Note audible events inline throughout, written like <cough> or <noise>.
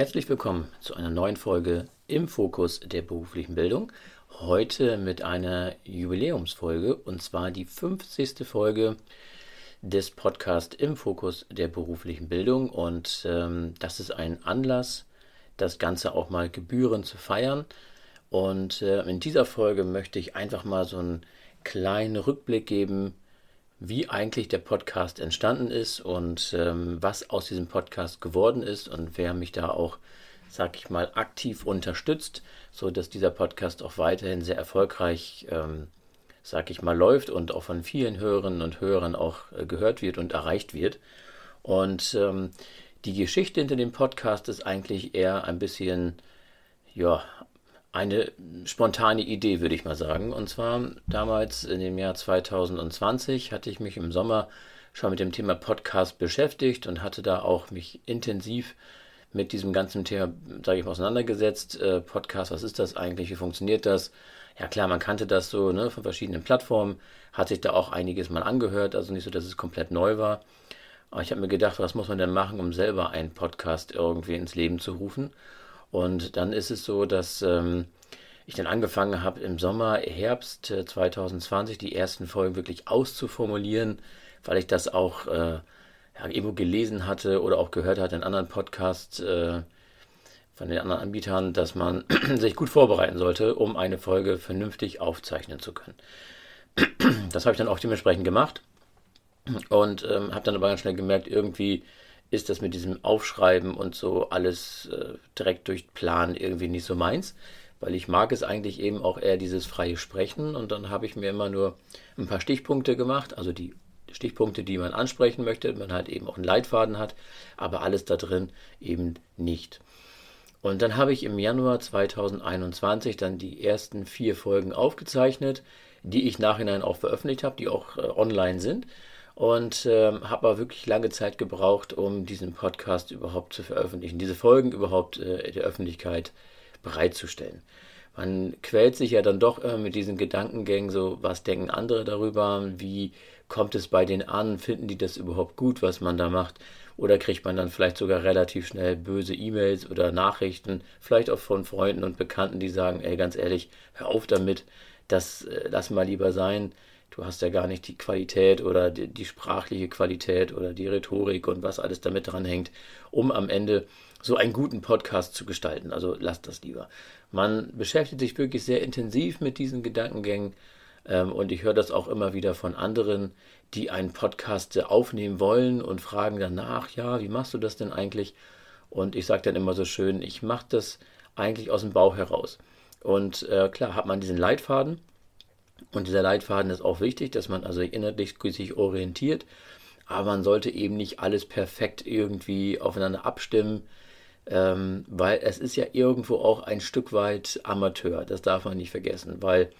Herzlich willkommen zu einer neuen Folge im Fokus der beruflichen Bildung. Heute mit einer Jubiläumsfolge und zwar die 50. Folge des Podcasts im Fokus der beruflichen Bildung. Und ähm, das ist ein Anlass, das Ganze auch mal gebührend zu feiern. Und äh, in dieser Folge möchte ich einfach mal so einen kleinen Rückblick geben, wie eigentlich der Podcast entstanden ist und ähm, was aus diesem Podcast geworden ist und wer mich da auch, sag ich mal, aktiv unterstützt, so dass dieser Podcast auch weiterhin sehr erfolgreich, ähm, sag ich mal, läuft und auch von vielen Hörerinnen und Hörern auch äh, gehört wird und erreicht wird. Und ähm, die Geschichte hinter dem Podcast ist eigentlich eher ein bisschen, ja, eine spontane Idee, würde ich mal sagen. Und zwar damals in dem Jahr 2020 hatte ich mich im Sommer schon mit dem Thema Podcast beschäftigt und hatte da auch mich intensiv mit diesem ganzen Thema, sage ich mal, auseinandergesetzt. Äh, Podcast, was ist das eigentlich? Wie funktioniert das? Ja klar, man kannte das so ne, von verschiedenen Plattformen, hat sich da auch einiges mal angehört, also nicht so, dass es komplett neu war. Aber ich habe mir gedacht, was muss man denn machen, um selber einen Podcast irgendwie ins Leben zu rufen? Und dann ist es so, dass ähm, ich dann angefangen habe, im Sommer, Herbst 2020 äh, die ersten Folgen wirklich auszuformulieren, weil ich das auch äh, ja, irgendwo gelesen hatte oder auch gehört hatte in anderen Podcasts äh, von den anderen Anbietern, dass man <clears throat> sich gut vorbereiten sollte, um eine Folge vernünftig aufzeichnen zu können. Das habe ich dann auch dementsprechend gemacht und ähm, habe dann aber ganz schnell gemerkt, irgendwie ist das mit diesem Aufschreiben und so alles äh, direkt durch Plan irgendwie nicht so meins, weil ich mag es eigentlich eben auch eher dieses freie Sprechen. Und dann habe ich mir immer nur ein paar Stichpunkte gemacht, also die Stichpunkte, die man ansprechen möchte, man halt eben auch einen Leitfaden hat, aber alles da drin eben nicht. Und dann habe ich im Januar 2021 dann die ersten vier Folgen aufgezeichnet, die ich nachhinein auch veröffentlicht habe, die auch äh, online sind und ähm, habe aber wirklich lange Zeit gebraucht, um diesen Podcast überhaupt zu veröffentlichen, diese Folgen überhaupt äh, der Öffentlichkeit bereitzustellen. Man quält sich ja dann doch äh, mit diesen Gedankengängen, so was denken andere darüber, wie kommt es bei denen an, finden die das überhaupt gut, was man da macht, oder kriegt man dann vielleicht sogar relativ schnell böse E-Mails oder Nachrichten, vielleicht auch von Freunden und Bekannten, die sagen, ey, ganz ehrlich, hör auf damit, das äh, lass mal lieber sein, du hast ja gar nicht die Qualität oder die, die, sprachliche Qualität oder die Rhetorik und was alles damit dranhängt, um am Ende so einen guten Podcast zu gestalten. Also lasst das lieber. Man beschäftigt sich wirklich sehr intensiv mit diesen Gedankengängen ähm, und ich höre das auch immer wieder von anderen, die einen Podcast aufnehmen wollen und fragen danach, ja, wie machst du das denn eigentlich? Und ich sage dann immer so schön, ich mache das eigentlich aus dem Bauch heraus. Und äh, klar hat man diesen Leitfaden, und dieser Leitfaden ist auch wichtig, dass man also inhaltlich sich orientiert, aber man sollte eben nicht alles perfekt irgendwie aufeinander abstimmen, ähm, weil es ist ja irgendwo auch ein Stück weit Amateur, das darf man nicht vergessen, weil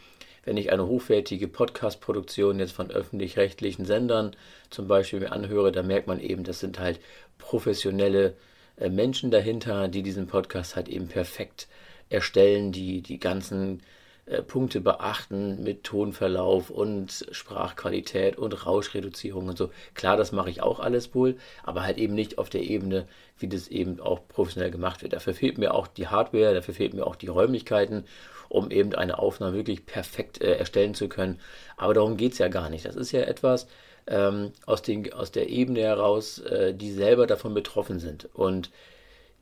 wenn ich eine hochwertige Podcast-Produktion jetzt von öffentlich-rechtlichen Sendern zum Beispiel mir anhöre, dann merkt man eben, das sind halt professionelle äh, Menschen dahinter, die diesen Podcast halt eben perfekt erstellen, die die ganzen äh, Punkte beachten mit Tonverlauf und Sprachqualität und Rauschreduzierung und so. Klar, das mache ich auch alles wohl, aber halt eben nicht auf der Ebene, wie das eben auch professionell gemacht wird. Dafür fehlt mir auch die Hardware, dafür fehlt mir auch die Räumlichkeiten, um eben eine Aufnahme wirklich perfekt äh, erstellen zu können. Aber darum geht es ja gar nicht. Das ist ja etwas ähm, aus, den, aus der Ebene heraus, äh, die selber davon betroffen sind. Und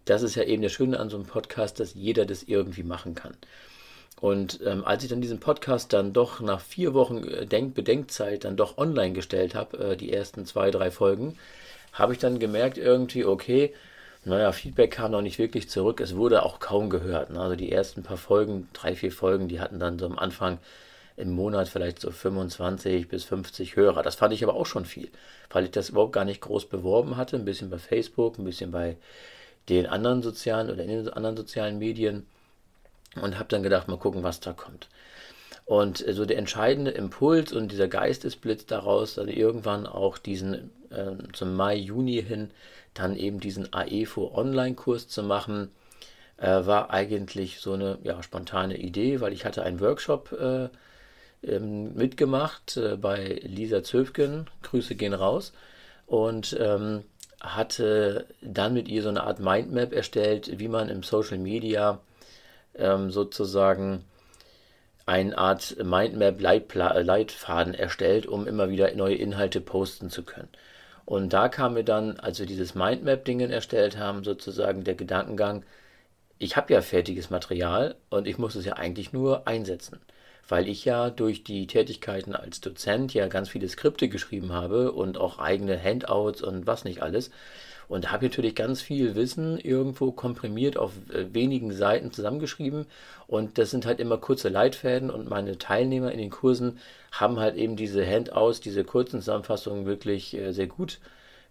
das ist ja eben das Schöne an so einem Podcast, dass jeder das irgendwie machen kann. Und ähm, als ich dann diesen Podcast dann doch nach vier Wochen äh, Denk Bedenkzeit dann doch online gestellt habe, äh, die ersten zwei, drei Folgen, habe ich dann gemerkt irgendwie, okay, naja, Feedback kam noch nicht wirklich zurück. Es wurde auch kaum gehört. Ne? Also die ersten paar Folgen, drei, vier Folgen, die hatten dann so am Anfang im Monat vielleicht so 25 bis 50 Hörer. Das fand ich aber auch schon viel, weil ich das überhaupt gar nicht groß beworben hatte. Ein bisschen bei Facebook, ein bisschen bei den anderen sozialen oder in den anderen sozialen Medien und habe dann gedacht, mal gucken, was da kommt. Und so der entscheidende Impuls und dieser Geistesblitz daraus, dann irgendwann auch diesen äh, zum Mai, Juni hin, dann eben diesen AEFO Online-Kurs zu machen, äh, war eigentlich so eine ja, spontane Idee, weil ich hatte einen Workshop äh, ähm, mitgemacht äh, bei Lisa Zöfgen, Grüße gehen raus. Und ähm, hatte dann mit ihr so eine Art Mindmap erstellt, wie man im Social Media ähm, sozusagen eine Art Mindmap Leitfaden erstellt, um immer wieder neue Inhalte posten zu können. Und da kam mir dann, als wir dieses Mindmap-Dingen erstellt haben, sozusagen der Gedankengang, ich habe ja fertiges Material und ich muss es ja eigentlich nur einsetzen, weil ich ja durch die Tätigkeiten als Dozent ja ganz viele Skripte geschrieben habe und auch eigene Handouts und was nicht alles und habe natürlich ganz viel Wissen irgendwo komprimiert auf äh, wenigen Seiten zusammengeschrieben und das sind halt immer kurze Leitfäden und meine Teilnehmer in den Kursen haben halt eben diese Handouts, diese kurzen Zusammenfassungen wirklich äh, sehr gut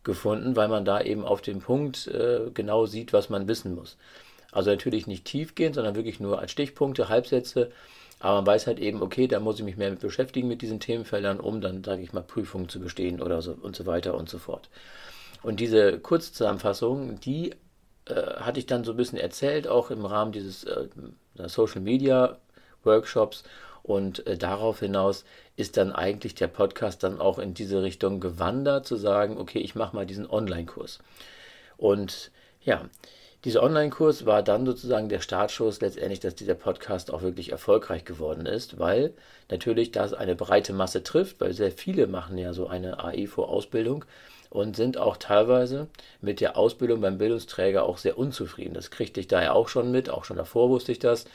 gefunden, weil man da eben auf den Punkt äh, genau sieht, was man wissen muss. Also natürlich nicht tiefgehend, sondern wirklich nur als Stichpunkte, Halbsätze. Aber man weiß halt eben, okay, da muss ich mich mehr mit beschäftigen mit diesen Themenfeldern, um dann, sage ich mal, Prüfungen zu bestehen oder so und so weiter und so fort. Und diese Kurzzusammenfassung, die äh, hatte ich dann so ein bisschen erzählt, auch im Rahmen dieses äh, Social Media Workshops. Und äh, darauf hinaus ist dann eigentlich der Podcast dann auch in diese Richtung gewandert, zu sagen, okay, ich mache mal diesen Online-Kurs. Und ja, dieser Online-Kurs war dann sozusagen der Startschuss letztendlich, dass dieser Podcast auch wirklich erfolgreich geworden ist, weil natürlich das eine breite Masse trifft, weil sehr viele machen ja so eine AEFO-Ausbildung und sind auch teilweise mit der Ausbildung beim Bildungsträger auch sehr unzufrieden. Das kriegte ich daher auch schon mit, auch schon davor wusste ich das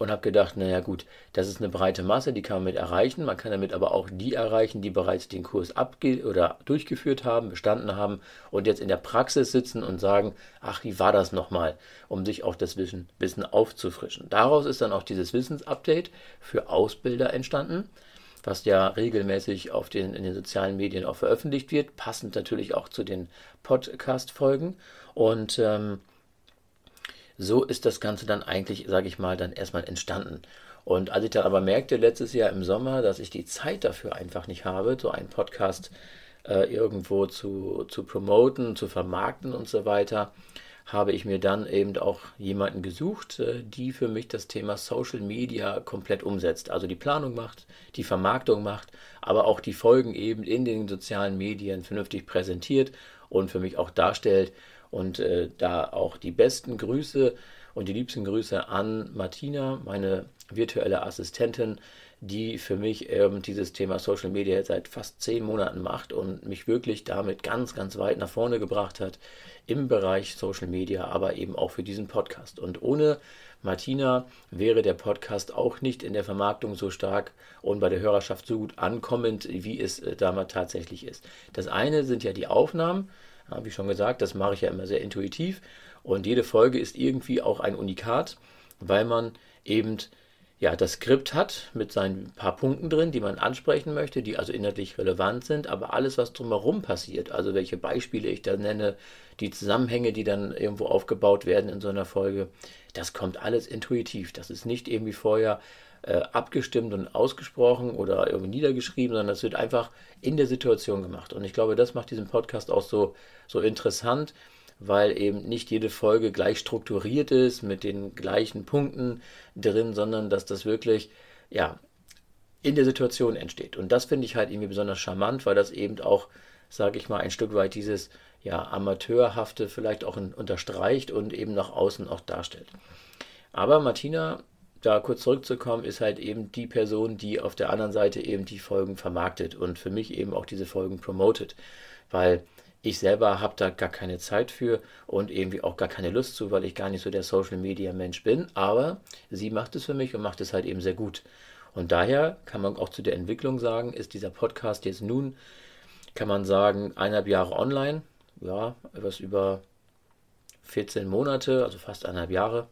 und habe gedacht, naja gut, das ist eine breite Masse, die kann man mit erreichen. Man kann damit aber auch die erreichen, die bereits den Kurs abge oder durchgeführt haben, bestanden haben und jetzt in der Praxis sitzen und sagen, ach, wie war das nochmal, um sich auch das Wissen, Wissen aufzufrischen. Daraus ist dann auch dieses Wissensupdate für Ausbilder entstanden was ja regelmäßig auf den, in den sozialen Medien auch veröffentlicht wird, passend natürlich auch zu den Podcast-Folgen. Und ähm, so ist das Ganze dann eigentlich, sage ich mal, dann erstmal entstanden. Und als ich dann aber merkte letztes Jahr im Sommer, dass ich die Zeit dafür einfach nicht habe, so einen Podcast äh, irgendwo zu, zu promoten, zu vermarkten und so weiter, habe ich mir dann eben auch jemanden gesucht, äh, die für mich das Thema Social Media komplett umsetzt. Also die Planung macht, die Vermarktung macht, aber auch die Folgen eben in den sozialen Medien vernünftig präsentiert und für mich auch darstellt. Und äh, da auch die besten Grüße und die liebsten Grüße an Martina, meine virtuelle Assistentin, die für mich ähm, dieses Thema Social Media seit fast zehn Monaten macht und mich wirklich damit ganz, ganz weit nach vorne gebracht hat im Bereich Social Media, aber eben auch für diesen Podcast. Und ohne Martina wäre der Podcast auch nicht in der Vermarktung so stark und bei der Hörerschaft so gut ankommend, wie es äh, damals tatsächlich ist. Das eine sind ja die Aufnahmen, wie schon gesagt, das mache ich ja immer sehr intuitiv und jede Folge ist irgendwie auch ein Unikat, weil man eben ja, das Skript hat mit seinen paar Punkten drin, die man ansprechen möchte, die also inhaltlich relevant sind, aber alles, was drumherum passiert, also welche Beispiele ich da nenne, die Zusammenhänge, die dann irgendwo aufgebaut werden in so einer Folge, das kommt alles intuitiv. Das ist nicht irgendwie vorher äh, abgestimmt und ausgesprochen oder irgendwie niedergeschrieben, sondern das wird einfach in der Situation gemacht. Und ich glaube, das macht diesen Podcast auch so, so interessant, weil eben nicht jede Folge gleich strukturiert ist mit den gleichen Punkten drin, sondern dass das wirklich, ja, in der Situation entsteht. Und das finde ich halt irgendwie besonders charmant, weil das eben auch, sage ich mal, ein Stück weit dieses ja, Amateurhafte vielleicht auch in, unterstreicht und eben nach außen auch darstellt. Aber Martina, da kurz zurückzukommen, ist halt eben die Person, die auf der anderen Seite eben die Folgen vermarktet und für mich eben auch diese Folgen promotet. Weil ich selber habe da gar keine Zeit für und irgendwie auch gar keine Lust zu, weil ich gar nicht so der Social Media Mensch bin. Aber sie macht es für mich und macht es halt eben sehr gut. Und daher kann man auch zu der Entwicklung sagen, ist dieser Podcast jetzt nun, kann man sagen, eineinhalb Jahre online. Ja, etwas über 14 Monate, also fast eineinhalb Jahre.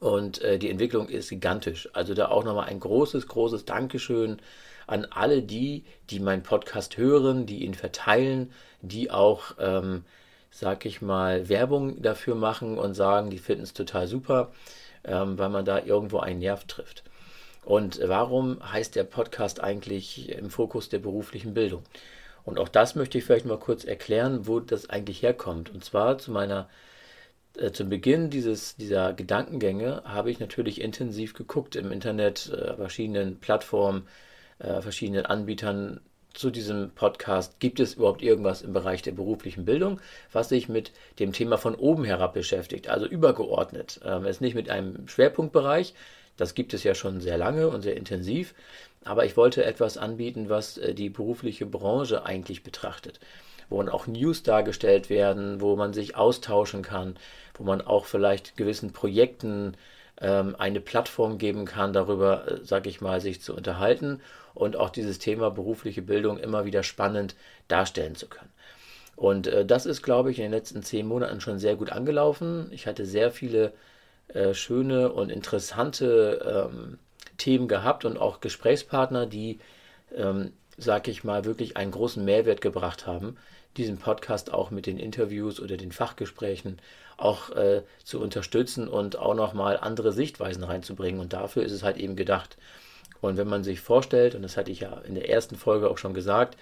Und äh, die Entwicklung ist gigantisch. Also da auch nochmal ein großes, großes Dankeschön an alle die, die meinen Podcast hören, die ihn verteilen, die auch, ähm, sag ich mal, Werbung dafür machen und sagen, die finden es total super, ähm, weil man da irgendwo einen Nerv trifft. Und warum heißt der Podcast eigentlich im Fokus der beruflichen Bildung? Und auch das möchte ich vielleicht mal kurz erklären, wo das eigentlich herkommt. Und zwar zu meiner äh, zum Beginn dieses, dieser Gedankengänge habe ich natürlich intensiv geguckt im Internet, äh, verschiedenen Plattformen, äh, verschiedenen Anbietern zu diesem Podcast, gibt es überhaupt irgendwas im Bereich der beruflichen Bildung, was sich mit dem Thema von oben herab beschäftigt, also übergeordnet. Ähm, es ist nicht mit einem Schwerpunktbereich, das gibt es ja schon sehr lange und sehr intensiv, aber ich wollte etwas anbieten, was äh, die berufliche Branche eigentlich betrachtet. Wo dann auch News dargestellt werden, wo man sich austauschen kann, wo man auch vielleicht gewissen Projekten ähm, eine Plattform geben kann, darüber, äh, sag ich mal, sich zu unterhalten und auch dieses Thema berufliche Bildung immer wieder spannend darstellen zu können. Und äh, das ist, glaube ich, in den letzten zehn Monaten schon sehr gut angelaufen. Ich hatte sehr viele äh, schöne und interessante ähm, Themen gehabt und auch Gesprächspartner, die, ähm, sag ich mal, wirklich einen großen Mehrwert gebracht haben diesen Podcast auch mit den Interviews oder den Fachgesprächen auch äh, zu unterstützen und auch nochmal andere Sichtweisen reinzubringen. Und dafür ist es halt eben gedacht. Und wenn man sich vorstellt, und das hatte ich ja in der ersten Folge auch schon gesagt,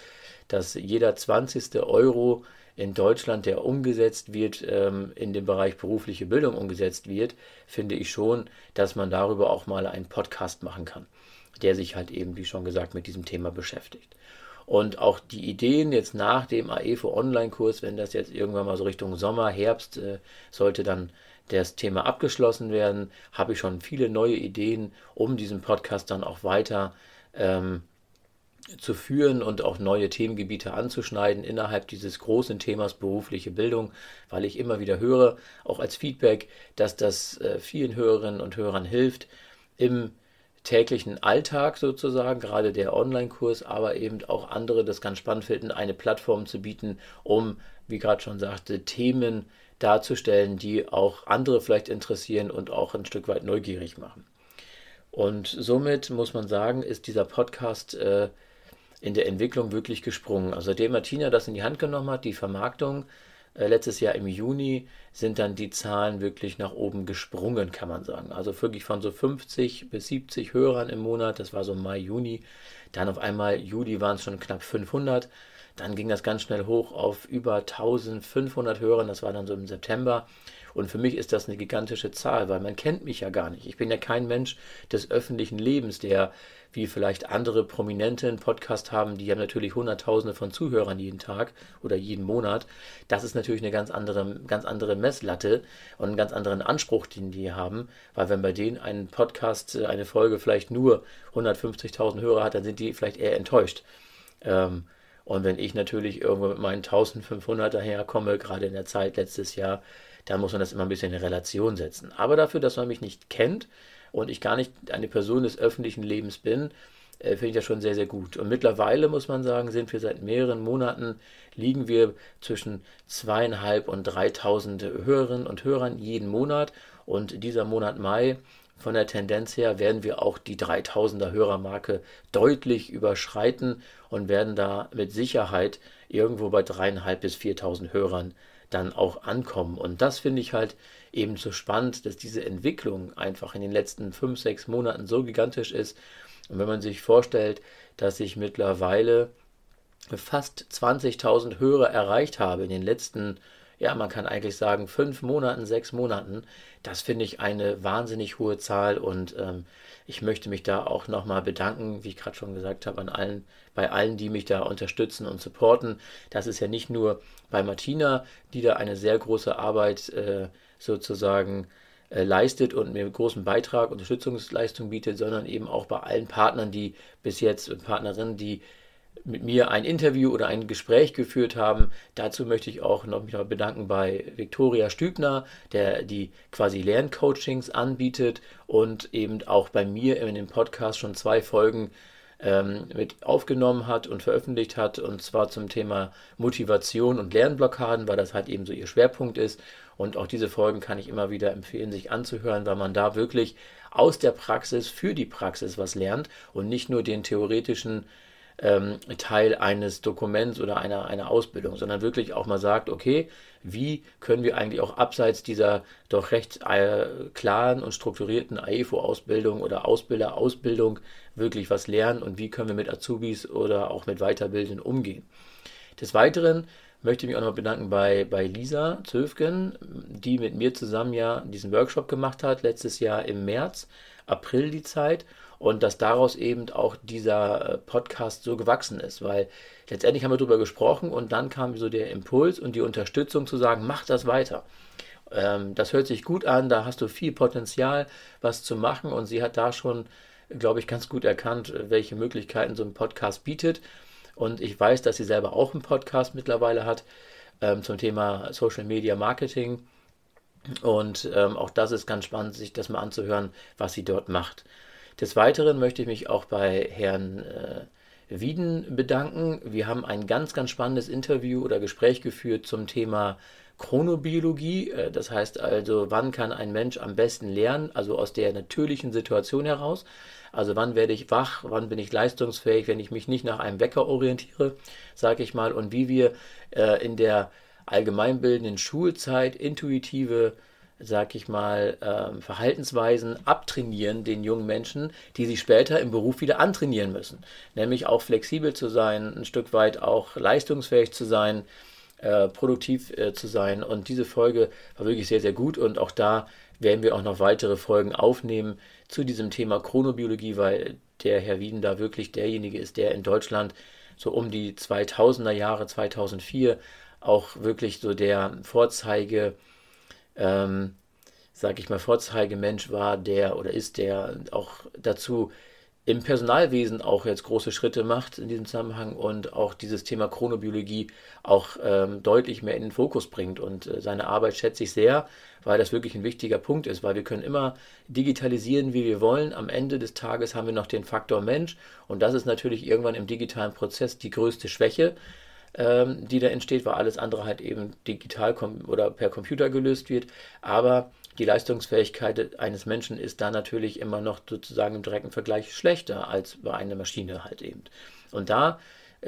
dass jeder 20. Euro in Deutschland, der umgesetzt wird, ähm, in dem Bereich berufliche Bildung umgesetzt wird, finde ich schon, dass man darüber auch mal einen Podcast machen kann, der sich halt eben, wie schon gesagt, mit diesem Thema beschäftigt. Und auch die Ideen jetzt nach dem AEFO Online-Kurs, wenn das jetzt irgendwann mal so Richtung Sommer, Herbst, äh, sollte dann das Thema abgeschlossen werden, habe ich schon viele neue Ideen, um diesen Podcast dann auch weiter ähm, zu führen und auch neue Themengebiete anzuschneiden innerhalb dieses großen Themas berufliche Bildung, weil ich immer wieder höre, auch als Feedback, dass das äh, vielen Hörerinnen und Hörern hilft, im täglichen Alltag sozusagen, gerade der Online-Kurs, aber eben auch andere das ganz spannend finden, eine Plattform zu bieten, um, wie gerade schon sagte, Themen darzustellen, die auch andere vielleicht interessieren und auch ein Stück weit neugierig machen. Und somit muss man sagen, ist dieser Podcast äh, in der Entwicklung wirklich gesprungen. Also seitdem Martina das in die Hand genommen hat, die Vermarktung, äh, letztes Jahr im Juni sind dann die Zahlen wirklich nach oben gesprungen, kann man sagen. Also wirklich von so 50 bis 70 Hörern im Monat, das war so Mai, Juni. Dann auf einmal Juli waren es schon knapp 500. Dann ging das ganz schnell hoch auf über 1500 Hörern, das war dann so im September. Und für mich ist das eine gigantische Zahl, weil man kennt mich ja gar nicht. Ich bin ja kein Mensch des öffentlichen Lebens, der wie vielleicht andere Prominente einen Podcast haben, die haben natürlich Hunderttausende von Zuhörern jeden Tag oder jeden Monat. Das ist natürlich eine ganz andere, ganz andere Messlatte und einen ganz anderen Anspruch, den die haben, weil wenn bei denen ein Podcast, äh, eine Folge vielleicht nur 150.000 Hörer hat, dann sind die vielleicht eher enttäuscht. Ähm, und wenn ich natürlich irgendwo mit meinen 1500 daherkomme, gerade in der Zeit letztes Jahr, da muss man das immer ein bisschen in Relation setzen. Aber dafür, dass man mich nicht kennt und ich gar nicht eine Person des öffentlichen Lebens bin, äh, finde ich das schon sehr, sehr gut. Und mittlerweile muss man sagen, sind wir seit mehreren Monaten, liegen wir zwischen zweieinhalb und 3000 Hörerinnen und Hörern jeden Monat. Und dieser Monat Mai, von der Tendenz her, werden wir auch die 3000er Hörermarke deutlich überschreiten und werden da mit Sicherheit irgendwo bei dreieinhalb bis 4000 Hörern dann auch ankommen. Und das finde ich halt eben so spannend, dass diese Entwicklung einfach in den letzten fünf, sechs Monaten so gigantisch ist. Und wenn man sich vorstellt, dass ich mittlerweile fast 20.000 Hörer erreicht habe in den letzten ja, man kann eigentlich sagen, fünf Monaten, sechs Monaten. Das finde ich eine wahnsinnig hohe Zahl und ähm, ich möchte mich da auch nochmal bedanken, wie ich gerade schon gesagt habe, an allen, bei allen, die mich da unterstützen und supporten. Das ist ja nicht nur bei Martina, die da eine sehr große Arbeit äh, sozusagen äh, leistet und mir großen Beitrag, Unterstützungsleistung bietet, sondern eben auch bei allen Partnern, die bis jetzt Partnerinnen, die mit mir ein Interview oder ein Gespräch geführt haben. Dazu möchte ich auch noch mich bedanken bei Viktoria Stübner, der die quasi Lerncoachings anbietet und eben auch bei mir in dem Podcast schon zwei Folgen ähm, mit aufgenommen hat und veröffentlicht hat und zwar zum Thema Motivation und Lernblockaden, weil das halt eben so ihr Schwerpunkt ist. Und auch diese Folgen kann ich immer wieder empfehlen, sich anzuhören, weil man da wirklich aus der Praxis für die Praxis was lernt und nicht nur den theoretischen ähm, Teil eines Dokuments oder einer, einer Ausbildung, sondern wirklich auch mal sagt, okay, wie können wir eigentlich auch abseits dieser doch recht äh, klaren und strukturierten AEFO-Ausbildung oder Ausbilder-Ausbildung wirklich was lernen und wie können wir mit Azubis oder auch mit Weiterbildenden umgehen. Des Weiteren möchte ich mich auch noch bedanken bei, bei Lisa Zöfgen, die mit mir zusammen ja diesen Workshop gemacht hat, letztes Jahr im März, April die Zeit und dass daraus eben auch dieser äh, Podcast so gewachsen ist, weil letztendlich haben wir darüber gesprochen und dann kam so der Impuls und die Unterstützung zu sagen, mach das weiter. Ähm, das hört sich gut an, da hast du viel Potenzial, was zu machen und sie hat da schon, glaube ich, ganz gut erkannt, welche Möglichkeiten so ein Podcast bietet. Und ich weiß, dass sie selber auch einen Podcast mittlerweile hat ähm, zum Thema Social Media Marketing. Und ähm, auch das ist ganz spannend, sich das mal anzuhören, was sie dort macht. Des Weiteren möchte ich mich auch bei Herrn äh, Wieden bedanken. Wir haben ein ganz, ganz spannendes Interview oder Gespräch geführt zum Thema Chronobiologie. Äh, das heißt also, wann kann ein Mensch am besten lernen, also aus der natürlichen Situation heraus. Also wann werde ich wach, wann bin ich leistungsfähig, wenn ich mich nicht nach einem Wecker orientiere, sage ich mal, und wie wir äh, in der allgemeinbildenden Schulzeit intuitive sag ich mal, äh, Verhaltensweisen abtrainieren den jungen Menschen, die sie später im Beruf wieder antrainieren müssen. Nämlich auch flexibel zu sein, ein Stück weit auch leistungsfähig zu sein, äh, produktiv äh, zu sein. Und diese Folge war wirklich sehr, sehr gut. Und auch da werden wir auch noch weitere Folgen aufnehmen zu diesem Thema Chronobiologie, weil der Herr Wieden da wirklich derjenige ist, der in Deutschland so um die 2000er Jahre, 2004 auch wirklich so der Vorzeige, ähm, sag ich mal, Vorzeigemensch war, der oder ist, der auch dazu im Personalwesen auch jetzt große Schritte macht in diesem Zusammenhang und auch dieses Thema Chronobiologie auch ähm, deutlich mehr in den Fokus bringt. Und äh, seine Arbeit schätze ich sehr, weil das wirklich ein wichtiger Punkt ist, weil wir können immer digitalisieren, wie wir wollen. Am Ende des Tages haben wir noch den Faktor Mensch und das ist natürlich irgendwann im digitalen Prozess die größte Schwäche, ähm, die da entsteht, weil alles andere halt eben digital oder per Computer gelöst wird. Aber die Leistungsfähigkeit eines Menschen ist da natürlich immer noch sozusagen im direkten Vergleich schlechter als bei einer Maschine halt eben. Und da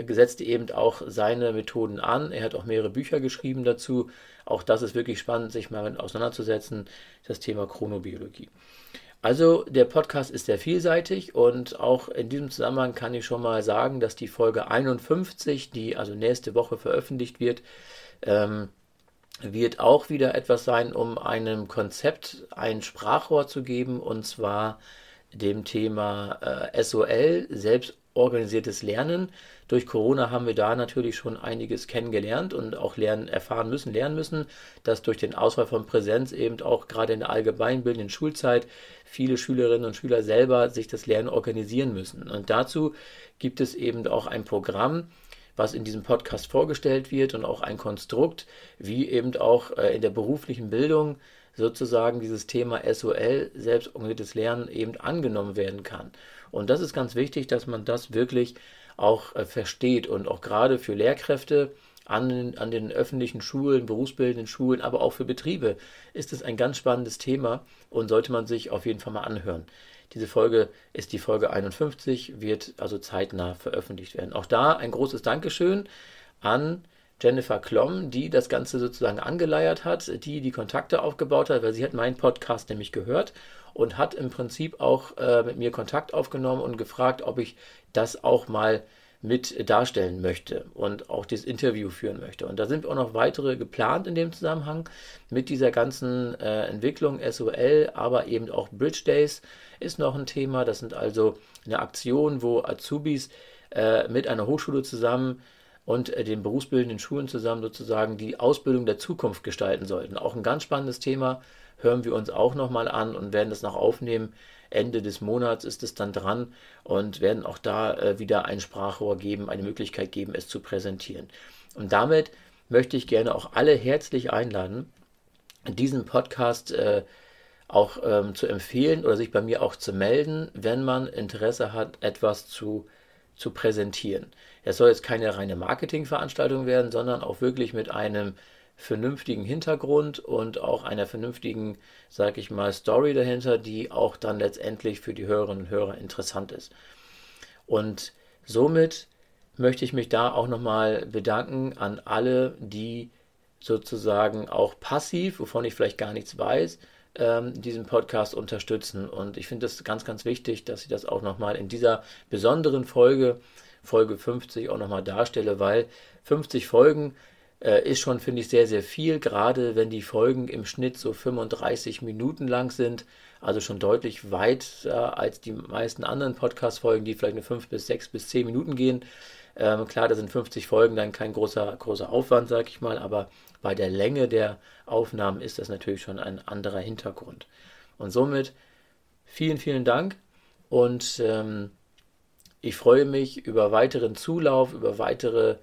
setzte eben auch seine Methoden an. Er hat auch mehrere Bücher geschrieben dazu. Auch das ist wirklich spannend, sich mal mit auseinanderzusetzen, das Thema Chronobiologie. Also der Podcast ist sehr vielseitig und auch in diesem Zusammenhang kann ich schon mal sagen, dass die Folge 51, die also nächste Woche veröffentlicht wird, ähm, wird auch wieder etwas sein, um einem Konzept ein Sprachrohr zu geben, und zwar dem Thema äh, SOL, selbstorganisiertes Lernen. Durch Corona haben wir da natürlich schon einiges kennengelernt und auch lernen, erfahren müssen, lernen müssen, dass durch den Ausfall von Präsenz eben auch gerade in der allgemeinbildenden Schulzeit viele Schülerinnen und Schüler selber sich das Lernen organisieren müssen. Und dazu gibt es eben auch ein Programm, was in diesem Podcast vorgestellt wird und auch ein Konstrukt, wie eben auch äh, in der beruflichen Bildung sozusagen dieses Thema SOL, selbstorganisiertes Lernen, eben angenommen werden kann. Und das ist ganz wichtig, dass man das wirklich auch äh, versteht und auch gerade für Lehrkräfte an, an den öffentlichen Schulen, berufsbildenden Schulen, aber auch für Betriebe ist es ein ganz spannendes Thema und sollte man sich auf jeden Fall mal anhören. Diese Folge ist die Folge 51, wird also zeitnah veröffentlicht werden. Auch da ein großes Dankeschön an Jennifer Klomm, die das Ganze sozusagen angeleiert hat, die die Kontakte aufgebaut hat, weil sie hat meinen Podcast nämlich gehört und hat im Prinzip auch äh, mit mir Kontakt aufgenommen und gefragt, ob ich das auch mal mit darstellen möchte und auch das Interview führen möchte. Und da sind auch noch weitere geplant in dem Zusammenhang mit dieser ganzen äh, Entwicklung SOL, aber eben auch Bridge Days ist noch ein Thema. Das sind also eine Aktion, wo Azubis äh, mit einer Hochschule zusammen und äh, den berufsbildenden Schulen zusammen sozusagen die Ausbildung der Zukunft gestalten sollten. Auch ein ganz spannendes Thema, hören wir uns auch nochmal an und werden das noch aufnehmen Ende des Monats ist es dann dran und werden auch da äh, wieder ein Sprachrohr geben, eine Möglichkeit geben, es zu präsentieren. Und damit möchte ich gerne auch alle herzlich einladen, diesen Podcast äh, auch ähm, zu empfehlen oder sich bei mir auch zu melden, wenn man Interesse hat, etwas zu, zu präsentieren. Es soll jetzt keine reine Marketingveranstaltung werden, sondern auch wirklich mit einem vernünftigen Hintergrund und auch einer vernünftigen, sag ich mal, Story dahinter, die auch dann letztendlich für die Hörerinnen und Hörer interessant ist. Und somit möchte ich mich da auch nochmal bedanken an alle, die sozusagen auch passiv, wovon ich vielleicht gar nichts weiß, ähm, diesen Podcast unterstützen. Und ich finde es ganz, ganz wichtig, dass ich das auch nochmal in dieser besonderen Folge, Folge 50, auch nochmal darstelle, weil 50 Folgen ist schon, finde ich, sehr, sehr viel, gerade wenn die Folgen im Schnitt so 35 Minuten lang sind, also schon deutlich weiter als die meisten anderen Podcast-Folgen, die vielleicht nur 5 bis 6 bis 10 Minuten gehen. Ähm, klar, da sind 50 Folgen dann kein großer, großer Aufwand, sag ich mal, aber bei der Länge der Aufnahmen ist das natürlich schon ein anderer Hintergrund. Und somit vielen, vielen Dank und ähm, ich freue mich über weiteren Zulauf, über weitere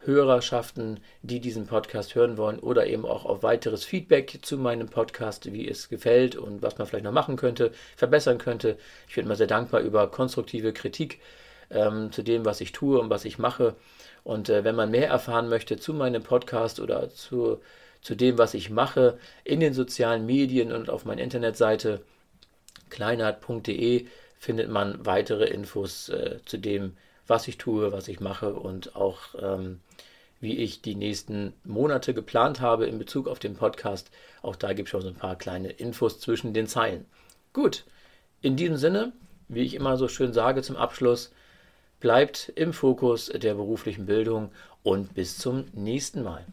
Hörerschaften, die diesen Podcast hören wollen oder eben auch auf weiteres Feedback zu meinem Podcast, wie es gefällt und was man vielleicht noch machen könnte, verbessern könnte. Ich bin immer sehr dankbar über konstruktive Kritik ähm, zu dem, was ich tue und was ich mache. Und äh, wenn man mehr erfahren möchte zu meinem Podcast oder zu, zu dem, was ich mache in den sozialen Medien und auf meiner Internetseite kleinert.de findet man weitere Infos äh, zu dem, was ich tue, was ich mache und auch ähm, wie ich die nächsten Monate geplant habe in Bezug auf den Podcast. Auch da gibt es schon so ein paar kleine Infos zwischen den Zeilen. Gut, in diesem Sinne, wie ich immer so schön sage zum Abschluss, bleibt im Fokus der beruflichen Bildung und bis zum nächsten Mal.